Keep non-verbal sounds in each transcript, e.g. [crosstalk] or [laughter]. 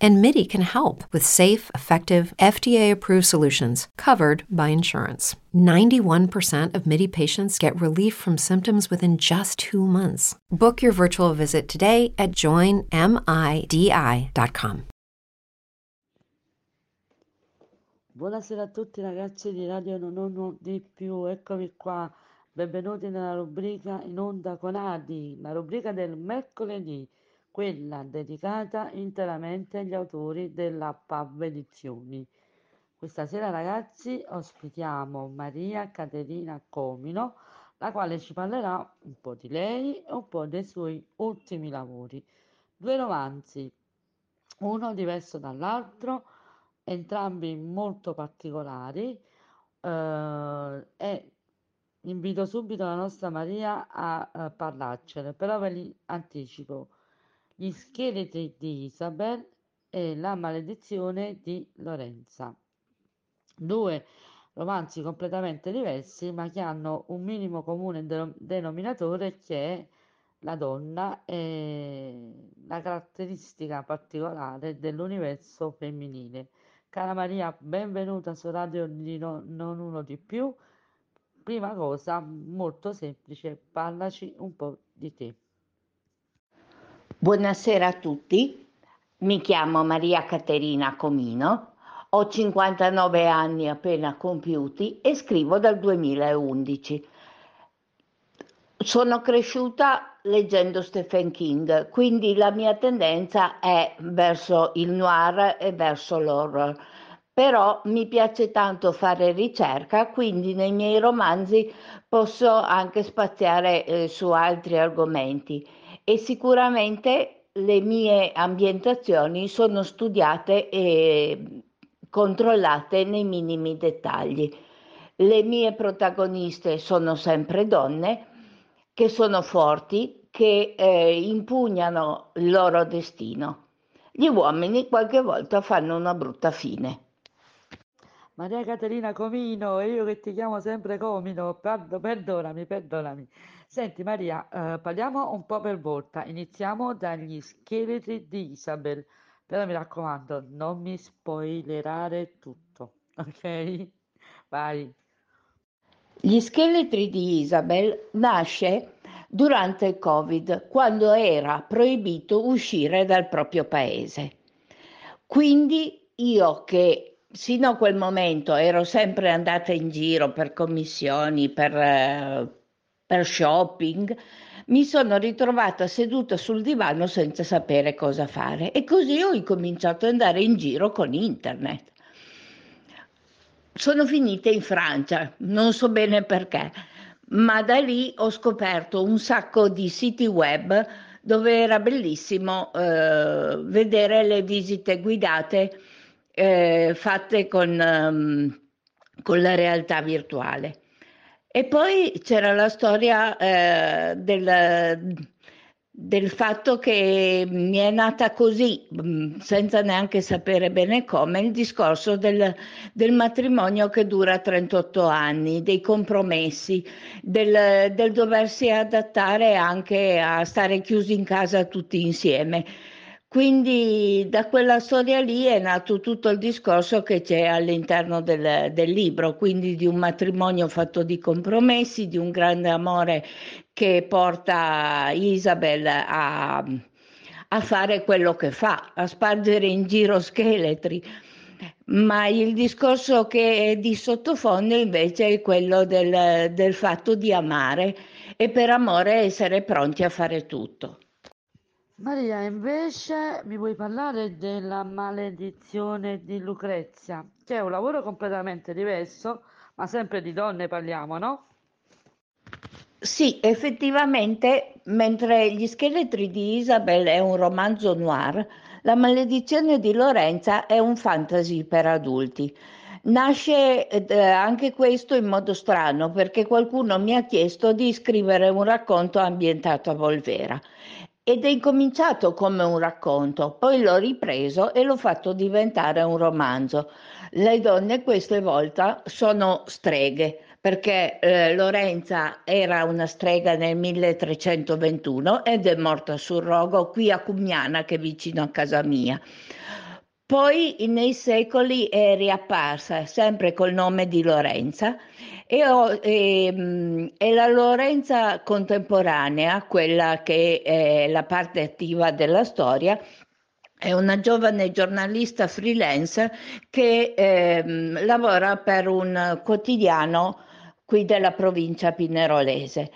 And MIDI can help with safe, effective, FDA approved solutions covered by insurance. 91% of MIDI patients get relief from symptoms within just two months. Book your virtual visit today at joinmidi.com. Buonasera a tutti ragazzi di Radio Non Uno di più, eccomi qua, benvenuti nella rubrica in onda con Adi, la rubrica del mercoledì, quella dedicata interamente agli autori della PAV Edizioni. Questa sera ragazzi ospitiamo Maria Caterina Comino, la quale ci parlerà un po' di lei e un po' dei suoi ultimi lavori. Due romanzi, uno diverso dall'altro, entrambi molto particolari eh, e invito subito la nostra Maria a, a parlarcene, però ve li anticipo. Gli scheletri di Isabel e la maledizione di Lorenza. Due romanzi completamente diversi ma che hanno un minimo comune denominatore che è la donna e la caratteristica particolare dell'universo femminile. Cara Maria, benvenuta su Radio di no, Non Uno di Più. Prima cosa, molto semplice, parlaci un po' di te. Buonasera a tutti, mi chiamo Maria Caterina Comino, ho 59 anni appena compiuti e scrivo dal 2011. Sono cresciuta leggendo Stephen King, quindi la mia tendenza è verso il noir e verso l'horror. Però mi piace tanto fare ricerca, quindi nei miei romanzi posso anche spaziare eh, su altri argomenti e sicuramente le mie ambientazioni sono studiate e controllate nei minimi dettagli. Le mie protagoniste sono sempre donne che sono forti, che eh, impugnano il loro destino. Gli uomini qualche volta fanno una brutta fine. Maria Caterina Comino, e io che ti chiamo sempre Comino, perdonami, perdonami. Senti Maria, eh, parliamo un po' per volta, iniziamo dagli scheletri di Isabel, però mi raccomando, non mi spoilerare tutto, [laughs] ok? Vai. Gli scheletri di Isabel nasce durante il Covid, quando era proibito uscire dal proprio paese. Quindi io che sino a quel momento ero sempre andata in giro per commissioni, per, eh, per shopping, mi sono ritrovata seduta sul divano senza sapere cosa fare e così ho incominciato ad andare in giro con internet. Sono finita in Francia, non so bene perché, ma da lì ho scoperto un sacco di siti web dove era bellissimo eh, vedere le visite guidate eh, fatte con, um, con la realtà virtuale. E poi c'era la storia eh, del, del, fatto che mi è nata così, mm, senza neanche sapere bene come, il discorso del, del matrimonio che dura 38 anni, dei compromessi, del, del doversi adattare anche a stare chiusi in casa tutti insieme. Quindi da quella storia lì è nato tutto il discorso che c'è all'interno del, del, libro, quindi di un matrimonio fatto di compromessi, di un grande amore che porta Isabel a, a fare quello che fa, a spargere in giro scheletri. Ma il discorso che è di sottofondo invece è quello del, del fatto di amare e per amore essere pronti a fare tutto. Maria, invece mi vuoi parlare della maledizione di Lucrezia, che è un lavoro completamente diverso, ma sempre di donne parliamo, no? Sì, effettivamente, mentre Gli scheletri di Isabel è un romanzo noir, La maledizione di Lorenza è un fantasy per adulti. Nasce eh, anche questo in modo strano perché qualcuno mi ha chiesto di scrivere un racconto ambientato a Volvera ed è incominciato come un racconto, poi l'ho ripreso e l'ho fatto diventare un romanzo. Le donne queste volte sono streghe, perché eh, Lorenza era una strega nel 1321 ed è morta sul rogo qui a Cumiana, che è vicino a casa mia. Poi nei secoli è riapparsa sempre col nome di Lorenza e, ho, e, e, la Lorenza contemporanea, quella che è la parte attiva della storia, è una giovane giornalista freelance che eh, lavora per un quotidiano qui della provincia pinerolese.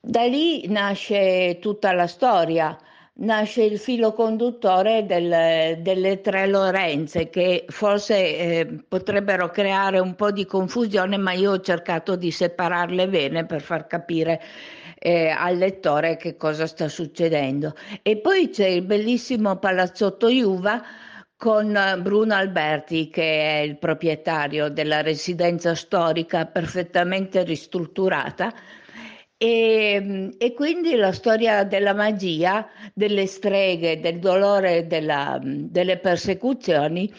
Da lì nasce tutta la storia nasce il filo conduttore del, delle tre Lorenze che forse eh, potrebbero creare un po' di confusione, ma io ho cercato di separarle bene per far capire eh, al lettore che cosa sta succedendo. E poi c'è il bellissimo palazzotto Iuva con Bruno Alberti, che è il proprietario della residenza storica perfettamente ristrutturata e, e, quindi la storia della magia, delle streghe, del dolore, della, delle persecuzioni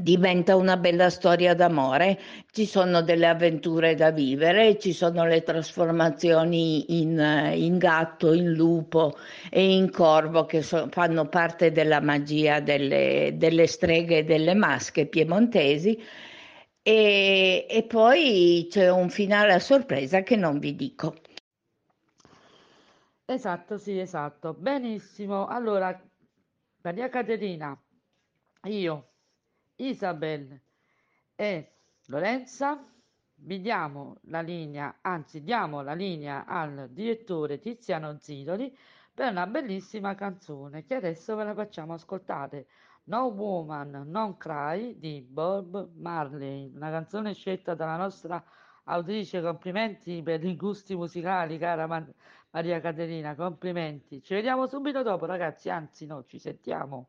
diventa una bella storia d'amore, ci sono delle avventure da vivere, ci sono le trasformazioni in, in gatto, in lupo e in corvo che so, fanno parte della magia delle, delle streghe e delle masche piemontesi. E, e poi c'è un finale a sorpresa che non vi dico. Esatto, sì, esatto. Benissimo. Allora, Maria Caterina, io, Isabel e Lorenza vi diamo la linea, anzi diamo la linea al direttore Tiziano Zidoli per una bellissima canzone che adesso ve la facciamo ascoltare. No Woman, Non Cry di Bob Marley, una canzone scelta dalla nostra autrice. Complimenti per i gusti musicali, cara Maria Caterina, complimenti. Ci vediamo subito dopo, ragazzi, anzi no, ci sentiamo.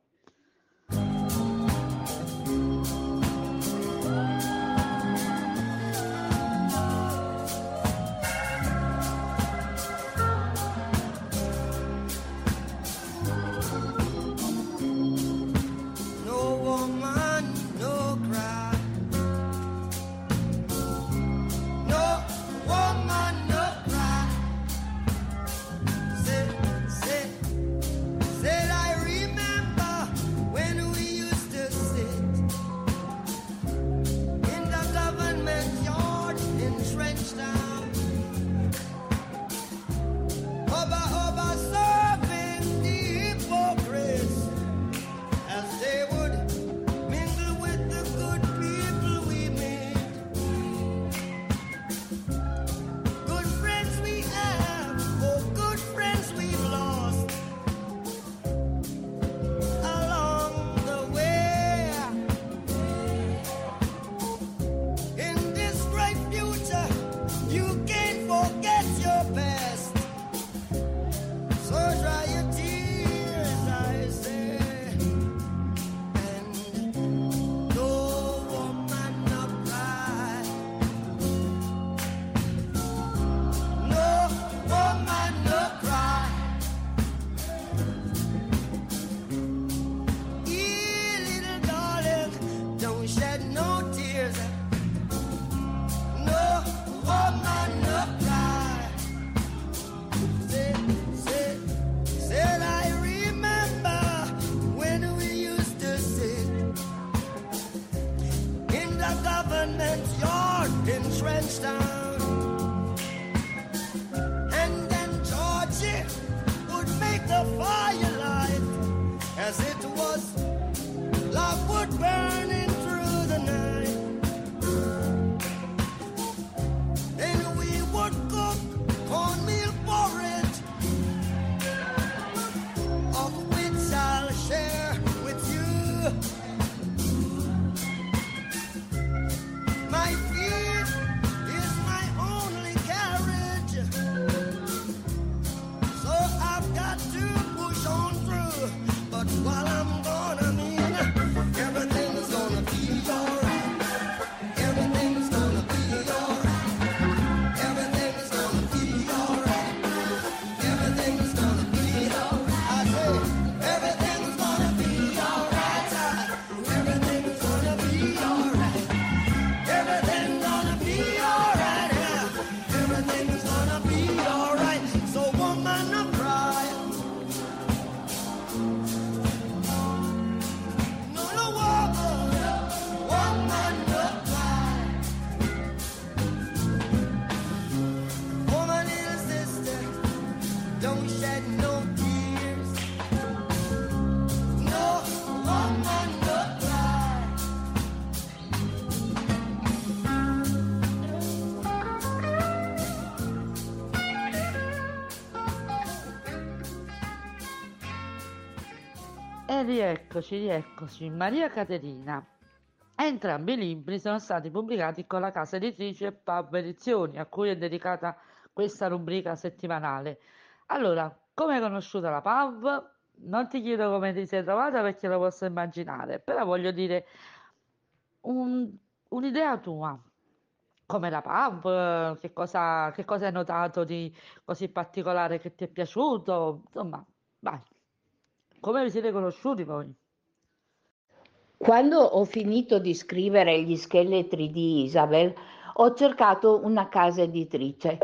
Rieccoci, rieccoci. Maria Caterina. Entrambi i libri sono stati pubblicati con la casa editrice Pub Edizioni, a cui è dedicata questa rubrica settimanale. Allora, come hai conosciuta la Pub? Non ti chiedo come ti sei trovata perché lo posso immaginare, però voglio dire un- un'idea tua. Come la Pub? Che cosa, che cosa hai notato di così particolare che ti è piaciuto? Insomma, vai. Come vi siete conosciuti voi? Quando ho finito di scrivere gli scheletri di Isabel, ho cercato una casa editrice.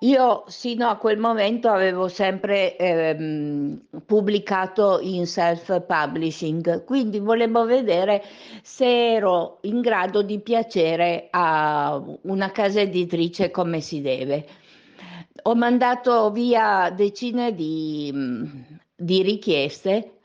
Io sino a quel momento avevo sempre ehm, pubblicato in self-publishing, quindi volevo vedere se ero in grado di piacere a una casa editrice come si deve. Ho mandato via decine di, di richieste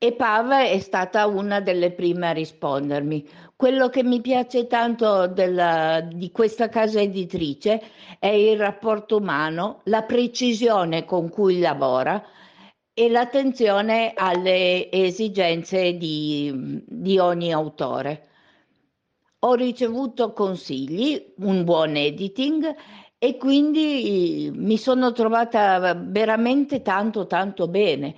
e Pav è stata una delle prime a rispondermi. Quello che mi piace tanto della, di questa casa editrice è il rapporto umano, la precisione con cui lavora e l'attenzione alle esigenze di, di ogni autore. Ho ricevuto consigli, un buon editing e quindi mi sono trovata veramente tanto tanto bene.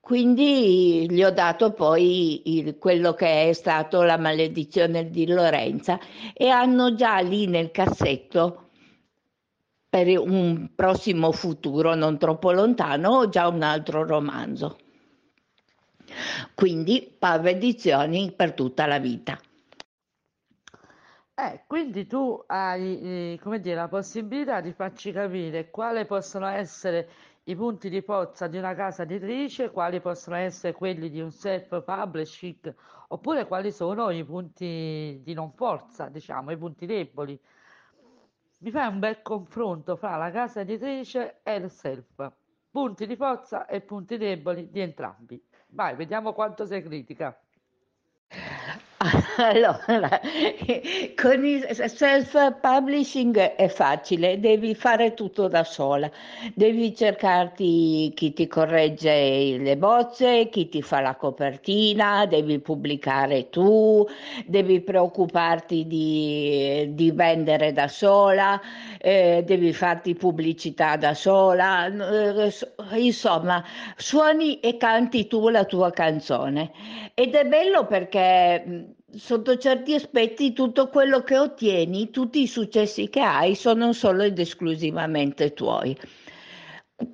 Quindi gli ho dato poi il, quello che è stato la maledizione di Lorenza e hanno già lì nel cassetto per un prossimo futuro non troppo lontano già un altro romanzo. Quindi Pav Edizioni per tutta la vita. Eh, quindi tu hai, eh, come dire, la possibilità di farci capire quali possono essere i punti di forza di una casa editrice, quali possono essere quelli di un self-publishing, oppure quali sono i punti di non forza, diciamo, i punti deboli. Mi fai un bel confronto fra la casa editrice e il self, punti di forza e punti deboli di entrambi. Vai, vediamo quanto sei critica. [laughs] Allora, con il self-publishing è facile, devi fare tutto da sola, devi cercarti chi ti corregge le bozze, chi ti fa la copertina, devi pubblicare tu, devi preoccuparti di, di vendere da sola, eh, devi farti pubblicità da sola, eh, insomma, suoni e canti tu la tua canzone. Ed è bello perché sotto certi aspetti tutto quello che ottieni, tutti i successi che hai sono solo ed esclusivamente tuoi.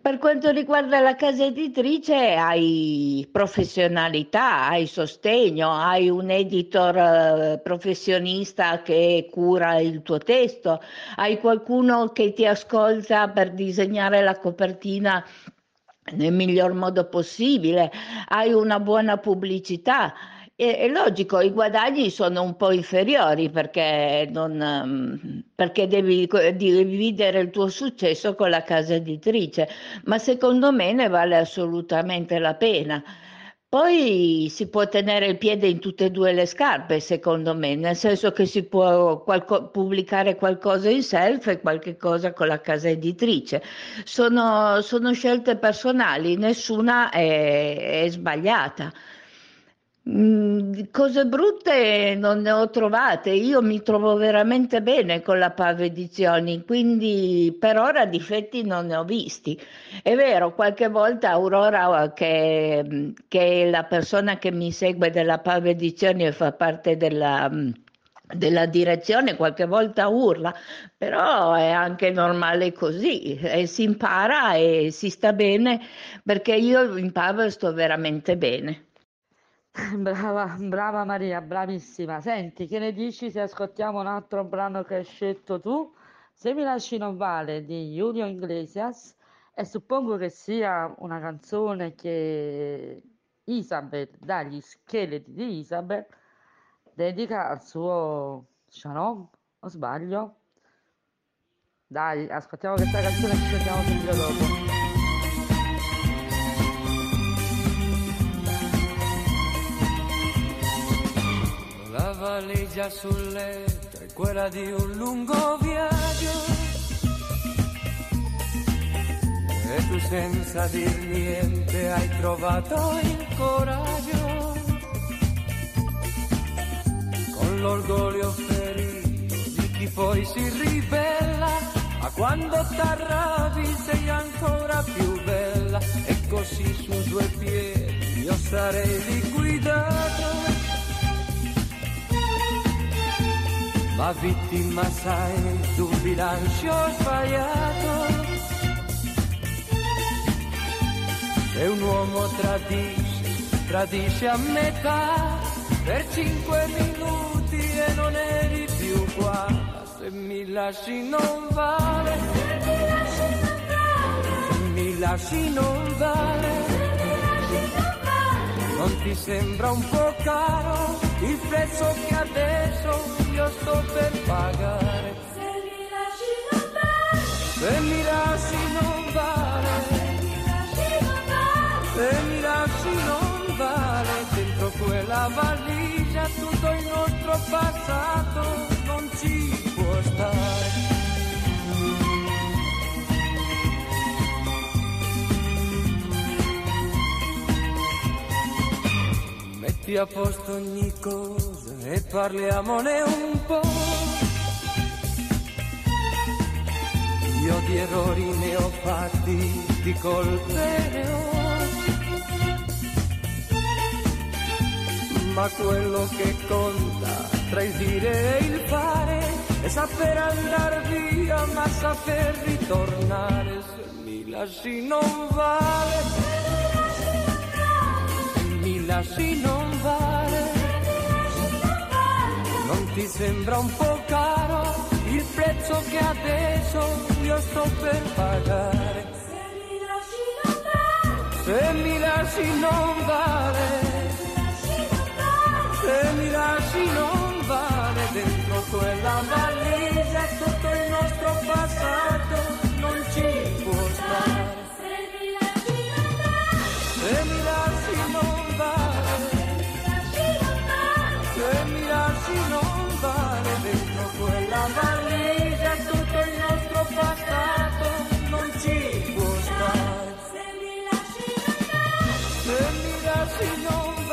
Per quanto riguarda la casa editrice, hai professionalità, hai sostegno, hai un editor eh, professionista che cura il tuo testo, hai qualcuno che ti ascolta per disegnare la copertina nel miglior modo possibile, hai una buona pubblicità è, logico, i guadagni sono un po' inferiori perché, non, mm, perché devi dividere il tuo successo con la casa editrice, ma secondo me ne vale assolutamente la pena. Poi si può tenere il piede in tutte e due le scarpe, secondo me, nel senso che si può qualco- pubblicare qualcosa in self e qualche cosa con la casa editrice. Sono, sono scelte personali, nessuna è, è sbagliata. Mm, cose brutte non ne ho trovate, io mi trovo veramente bene con la PAV Edizioni, quindi per ora difetti non ne ho visti. È vero, qualche volta Aurora, che, che è la persona che mi segue della PAV Edizioni e fa parte della della direzione qualche volta urla, però è anche normale così, e si impara e si sta bene perché io in PAV sto veramente bene. [laughs] Brava, brava Maria, bravissima. Senti, che ne dici se ascoltiamo un altro brano che hai scelto tu? Se mi lasci non vale di Julio Iglesias e suppongo che sia una canzone che Isabel, dagli scheletri di Isabel, dedica al suo Shannon, o sbaglio? Dai, ascoltiamo questa canzone e ci sentiamo subito dopo. Valigia sul letto è quella di un lungo viaggio. E tu senza dir niente hai trovato il coraggio. Con l'orgoglio ferito di chi poi si ribella ma quando t'arrabbi sei ancora più bella. E così su due piedi io sarei liquidato ma vittima sai d'un bilancio sbagliato. Se un uomo tradisce, tradisce a metà. Per cinque minuti e non eri più qua. Se mi lasci non vale, se mi lasci non vale, non ti sembra un po' caro il prezzo che adesso io sto per pagare. Se mi lasci non vale, se mi lasci non vale se mi lasci non vale dentro quella valigia tutto il nostro passato non ci può stare. Metti a posto ogni cosa e parliamone un po'. Io di errori ne ho fatti, di colpe ne ho ma quello che conta tra il dire e il fare è saper andare via ma saper ritornare se mi lasci non vale mi lasci non vale non ti sembra un po' caro il prezzo che adesso io sto per pagare? Se mi lasci non vale se mi lasci non vale dentro quella valigia tutto il nostro passato non ci può stare vale se mi lasci non vale dentro quella valigia tutto il nostro passato non ci può stare. Se mi lasci non vale. Se mi lasci non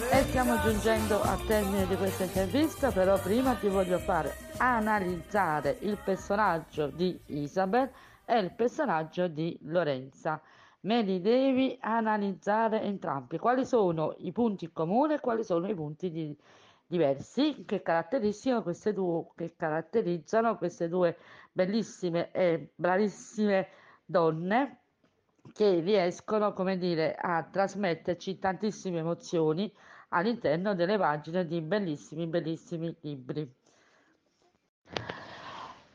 vale. E stiamo giungendo al termine di questa intervista, però prima ti voglio fare analizzare il personaggio di Isabel e il personaggio di Lorenza. Me li devi analizzare entrambi. Quali sono i punti in comune e quali sono i punti di- diversi che caratterizzano queste due, che caratterizzano queste due bellissime e bravissime donne che riescono, come dire, a trasmetterci tantissime emozioni all'interno delle pagine di bellissimi, bellissimi libri.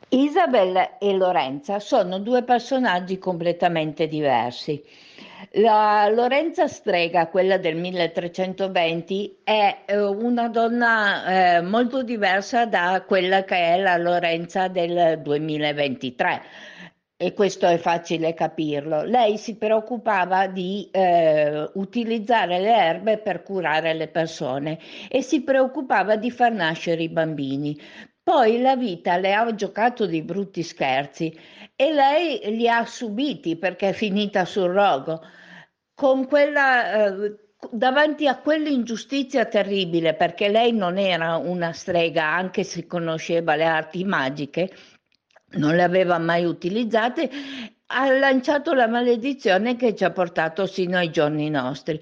Isabel e Lorenza sono due personaggi completamente diversi. La Lorenza Strega, quella del 1320, è eh, una donna eh, molto diversa da quella che è la Lorenza del 2023 e questo è facile capirlo. Lei si preoccupava di eh, utilizzare le erbe per curare le persone e si preoccupava di far nascere i bambini. Poi la vita le ha giocato dei brutti scherzi e lei li ha subiti perché è finita sul rogo. Con quella, eh, davanti a quell'ingiustizia terribile, perché lei non era una strega, anche se conosceva le arti magiche, non le aveva mai utilizzate, ha lanciato la maledizione che ci ha portato sino ai giorni nostri.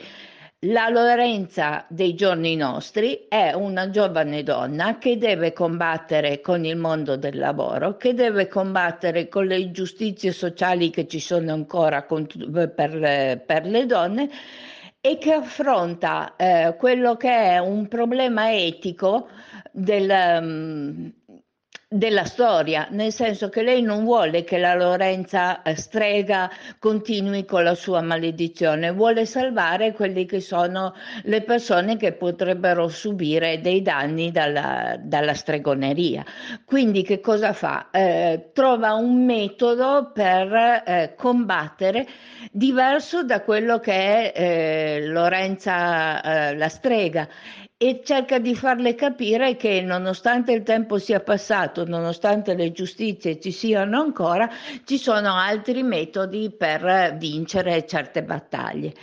La Lorenza dei giorni nostri è una giovane donna che deve combattere con il mondo del lavoro, che deve combattere con le ingiustizie sociali che ci sono ancora per, per le donne e che affronta eh, quello che è un problema etico del, um, della storia, nel senso che lei non vuole che la Lorenza eh, strega continui con la sua maledizione, vuole salvare quelle che sono le persone che potrebbero subire dei danni dalla, dalla stregoneria. Quindi che cosa fa? Eh, trova un metodo per eh, combattere diverso da quello che è eh, Lorenza eh, la strega e cerca di farle capire che nonostante il tempo sia passato, nonostante le giustizie ci siano ancora, ci sono altri metodi per vincere certe battaglie.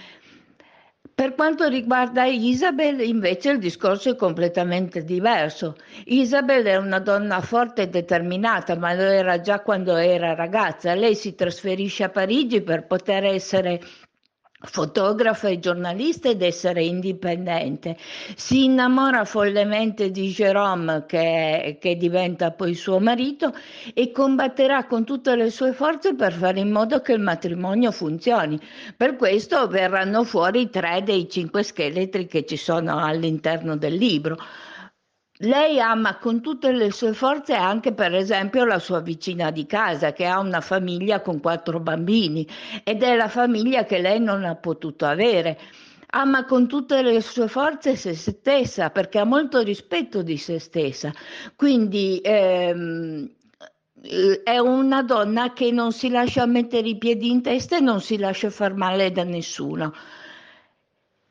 Per quanto riguarda Isabel, invece, il discorso è completamente diverso. Isabel è una donna forte e determinata, ma lo era già quando era ragazza. Lei si trasferisce a Parigi per poter essere fotografa e giornalista ed essere indipendente. Si innamora follemente di Jérôme che, che, diventa poi suo marito e combatterà con tutte le sue forze per fare in modo che il matrimonio funzioni. Per questo verranno fuori tre dei cinque scheletri che ci sono all'interno del libro. Lei ama con tutte le sue forze anche per esempio la sua vicina di casa che ha una famiglia con quattro bambini ed è la famiglia che lei non ha potuto avere. Ama con tutte le sue forze se stessa perché ha molto rispetto di se stessa. Quindi ehm, è una donna che non si lascia mettere i piedi in testa e non si lascia far male da nessuno.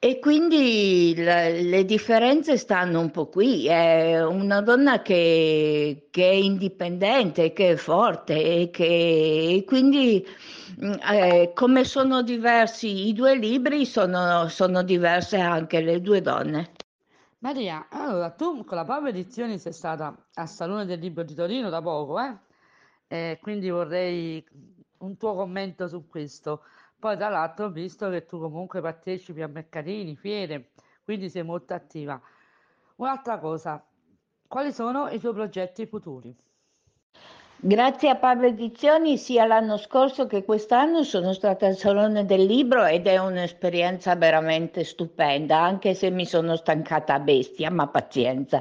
E quindi la, le differenze stanno un po' qui. È una donna che, che è indipendente, che è forte e che e quindi mm, eh, come sono diversi i due libri, sono, sono, diverse anche le due donne. Maria, allora tu con la Papa Edizioni sei stata al Salone del Libro di Torino da poco, eh? E quindi vorrei un tuo commento su questo. Poi tra l'altro ho visto che tu comunque partecipi a mercatini, fiere, quindi sei molto attiva. Un'altra cosa, quali sono i tuoi progetti futuri? Grazie a Pablo Edizioni sia l'anno scorso che quest'anno sono stata al Salone del Libro ed è un'esperienza veramente stupenda, anche se mi sono stancata a bestia, ma pazienza.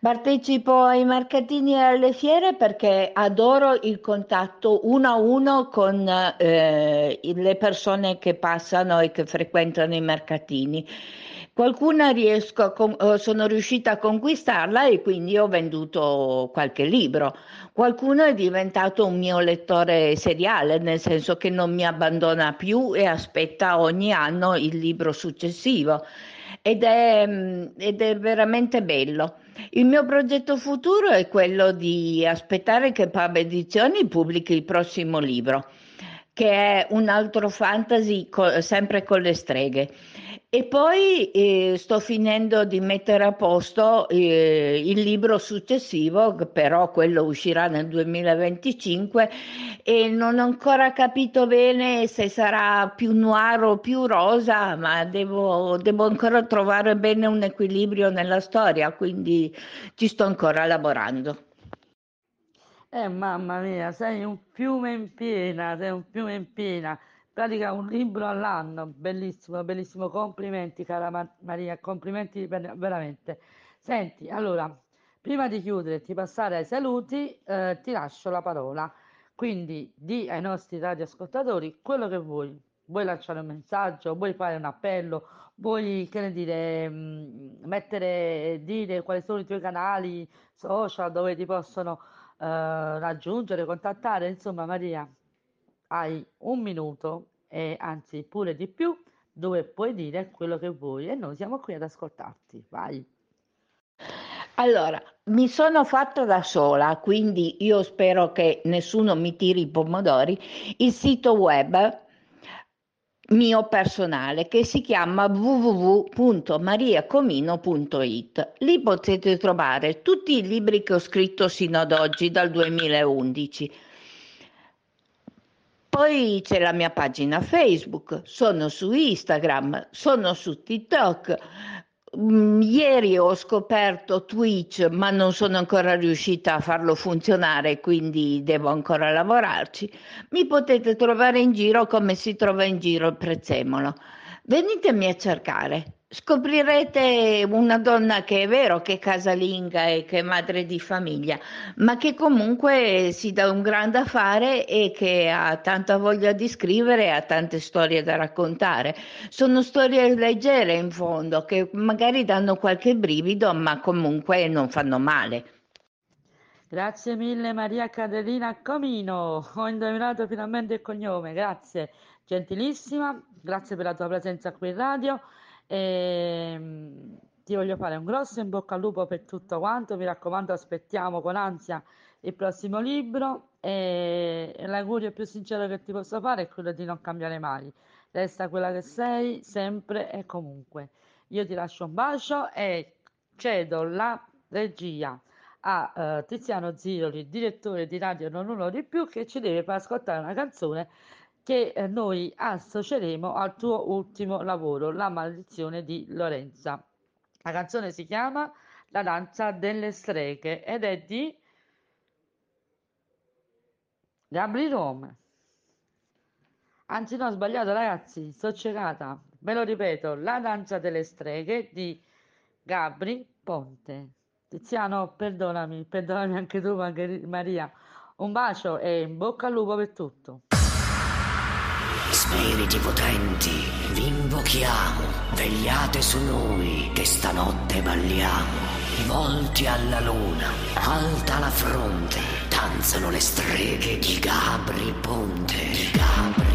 Partecipo ai mercatini e alle fiere perché adoro il contatto uno a uno con eh, le persone che passano e che frequentano i mercatini. Qualcuna riesco, eh, sono riuscita a conquistarla e quindi ho venduto qualche libro. Qualcuno è diventato un mio lettore seriale, nel senso che non mi abbandona più e aspetta ogni anno il libro successivo ed è, mm, ed è veramente bello. Il mio progetto futuro è quello di aspettare che Pub Edizioni pubblichi il prossimo libro, che è un altro fantasy co- sempre con le streghe. E poi eh, sto finendo di mettere a posto eh, il libro successivo, però quello uscirà nel 2025 e non ho ancora capito bene se sarà più noir o più rosa, ma devo, devo ancora trovare bene un equilibrio nella storia, quindi ci sto ancora lavorando. Eh, mamma mia, sei un fiume in piena, sei un fiume in piena pratica un libro all'anno, bellissimo, bellissimo, complimenti cara Maria, complimenti veramente. Senti, allora, prima di chiudere e di passare ai saluti, eh, ti lascio la parola, quindi di ai nostri radioascoltatori quello che vuoi, vuoi lanciare un messaggio, vuoi fare un appello, vuoi, che ne dire, mh, mettere, dire quali sono i tuoi canali social dove ti possono eh, raggiungere, contattare, insomma Maria hai un minuto e anzi pure di più dove puoi dire quello che vuoi e noi siamo qui ad ascoltarti. Vai. Allora, mi sono fatta da sola, quindi io spero che nessuno mi tiri i pomodori, il sito web mio personale che si chiama www.mariacomino.it. Lì potete trovare tutti i libri che ho scritto sino ad oggi, dal 2011 poi c'è la mia pagina Facebook, sono su Instagram, sono su TikTok. Mm, ieri ho scoperto Twitch, ma non sono ancora riuscita a farlo funzionare, quindi devo ancora lavorarci. Mi potete trovare in giro come si trova in giro il prezzemolo. Venitemi a cercare scoprirete una donna che è vero che è casalinga e che è madre di famiglia, ma che comunque si dà un grande affare e che ha tanta voglia di scrivere e ha tante storie da raccontare. Sono storie leggere in fondo, che magari danno qualche brivido, ma comunque non fanno male. Grazie mille Maria Caterina Comino, ho indovinato finalmente il cognome, grazie, gentilissima, grazie per la tua presenza qui in radio. E, ehm, ti voglio fare un grosso in bocca al lupo per tutto quanto, mi raccomando, aspettiamo con ansia il prossimo libro e l'augurio più sincero che ti posso fare è quello di non cambiare mai. Resta quella che sei, sempre e comunque. Io ti lascio un bacio e cedo la regia a uh, Tiziano Ziroli, direttore di Radio Non Uno di più, che ci deve far ascoltare una canzone che eh, noi associeremo al tuo ultimo lavoro, La maledizione di Lorenza. La canzone si chiama La danza delle streghe ed è di Gabri Rome. Anzi, no, ho sbagliato, ragazzi, sto cecata. Ve lo ripeto, La danza delle streghe di Gabri Ponte. Tiziano, perdonami, perdonami anche tu, Maria. Un bacio e in bocca al lupo per tutto. Spiriti potenti, vi invochiamo, vegliate su noi che stanotte balliamo. Volti alla luna, alta la fronte, danzano le streghe di Gabri Ponte. Di Gabri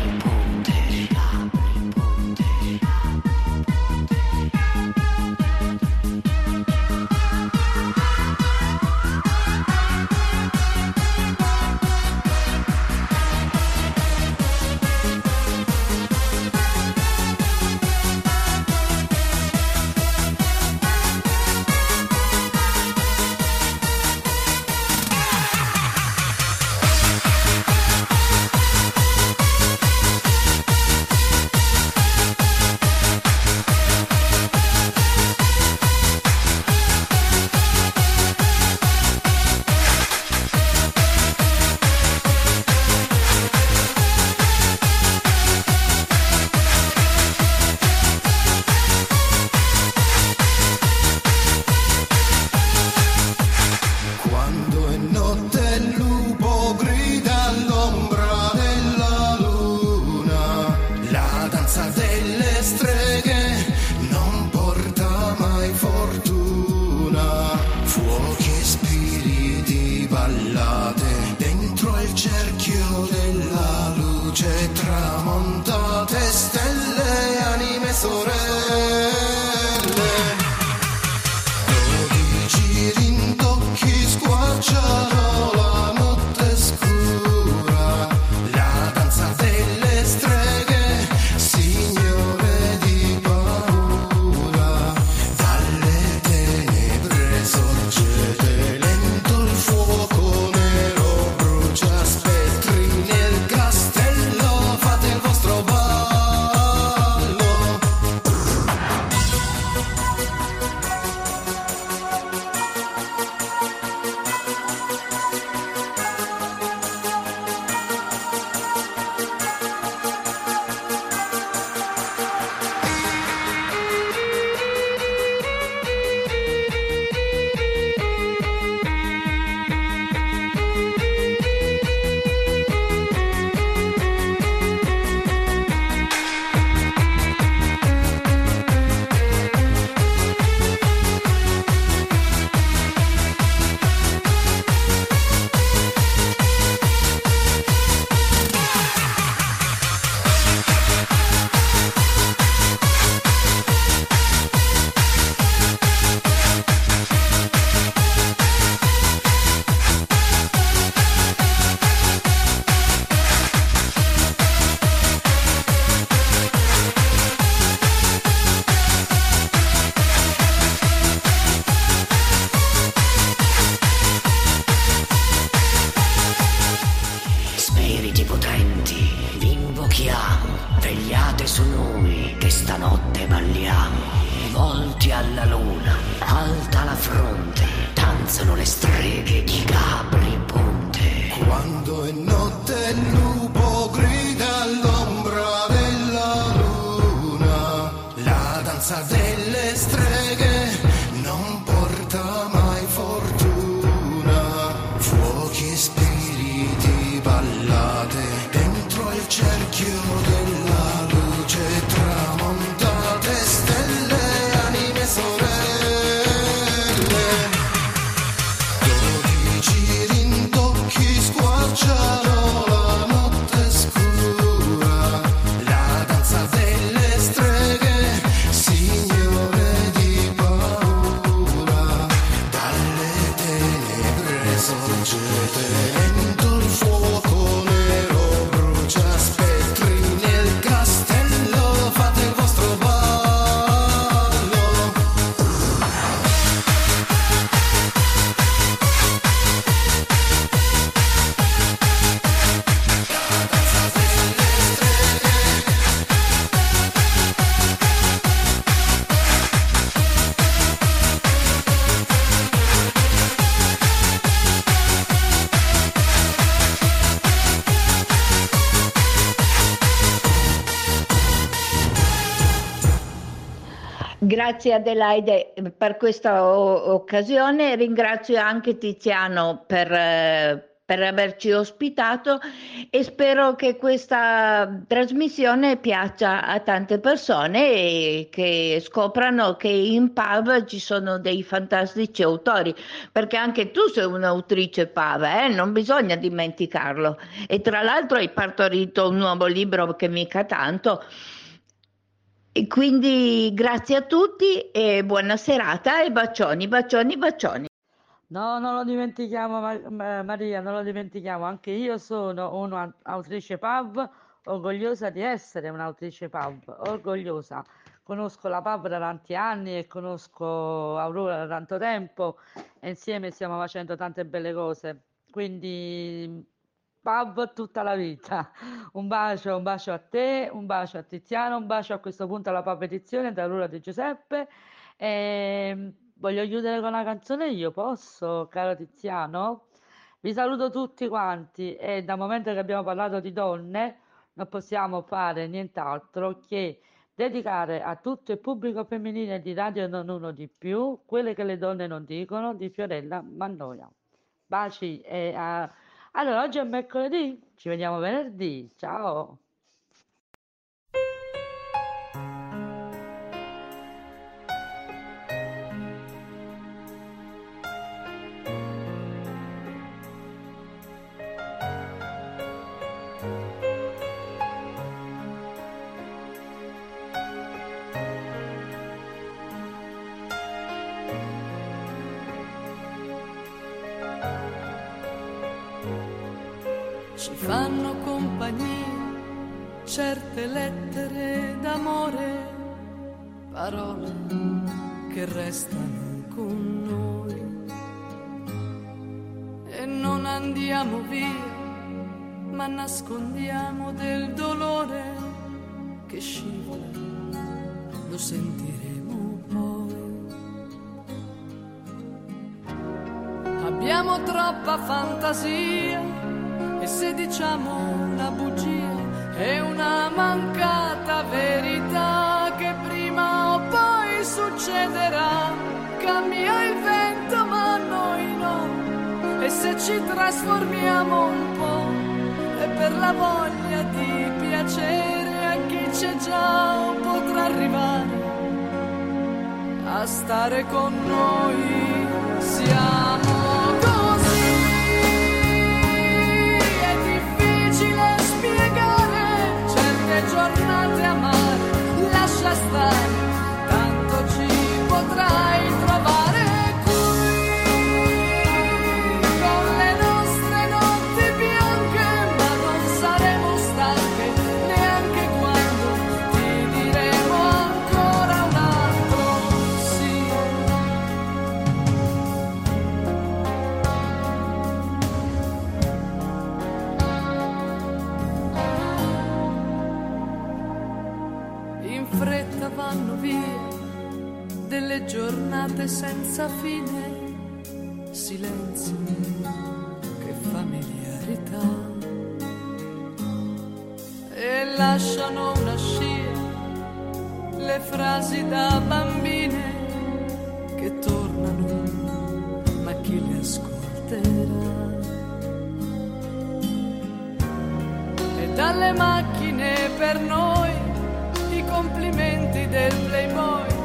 Grazie Adelaide per questa occasione, ringrazio anche Tiziano per, eh, per averci ospitato e spero che questa trasmissione piaccia a tante persone e che scoprano che in Pav ci sono dei fantastici autori, perché anche tu sei un'autrice Pav, eh? non bisogna dimenticarlo. E tra l'altro hai partorito un nuovo libro che mica tanto. E quindi grazie a tutti e buona serata e bacioni, bacioni, bacioni. No, non lo dimentichiamo Maria, non lo dimentichiamo, anche io sono un'autrice pub, orgogliosa di essere un'autrice pub, orgogliosa. Conosco la pub da tanti anni e conosco Aurora da tanto tempo e insieme stiamo facendo tante belle cose. Quindi pub tutta la vita. Un bacio, un bacio a te, un bacio a Tiziano, un bacio a questo punto alla pub edizione da Aurora di Giuseppe. E ehm, Voglio chiudere con una canzone io, posso, caro Tiziano? Vi saluto tutti quanti e dal momento che abbiamo parlato di donne non possiamo fare nient'altro che dedicare a tutto il pubblico femminile di Radio Non Uno di più quelle che le donne non dicono di Fiorella Mannoia. Baci e uh... allora oggi è mercoledì, ci vediamo venerdì. Ciao. Certe lettere d'amore, parole che restano con noi. E non andiamo via, ma nascondiamo del dolore che scivola, lo sentiremo poi. Abbiamo troppa fantasia e se diciamo una bugia è una mancata verità che prima o poi succederà. Cambia il vento ma noi no. E se ci trasformiamo un po' è per la voglia di piacere a chi c'è già potrà arrivare a stare con noi. Siamo amare, lascia giornate senza fine, silenzi che familiarità e lasciano una scia le frasi da bambine che tornano, ma chi le ascolterà? E dalle macchine per noi i complimenti del playboy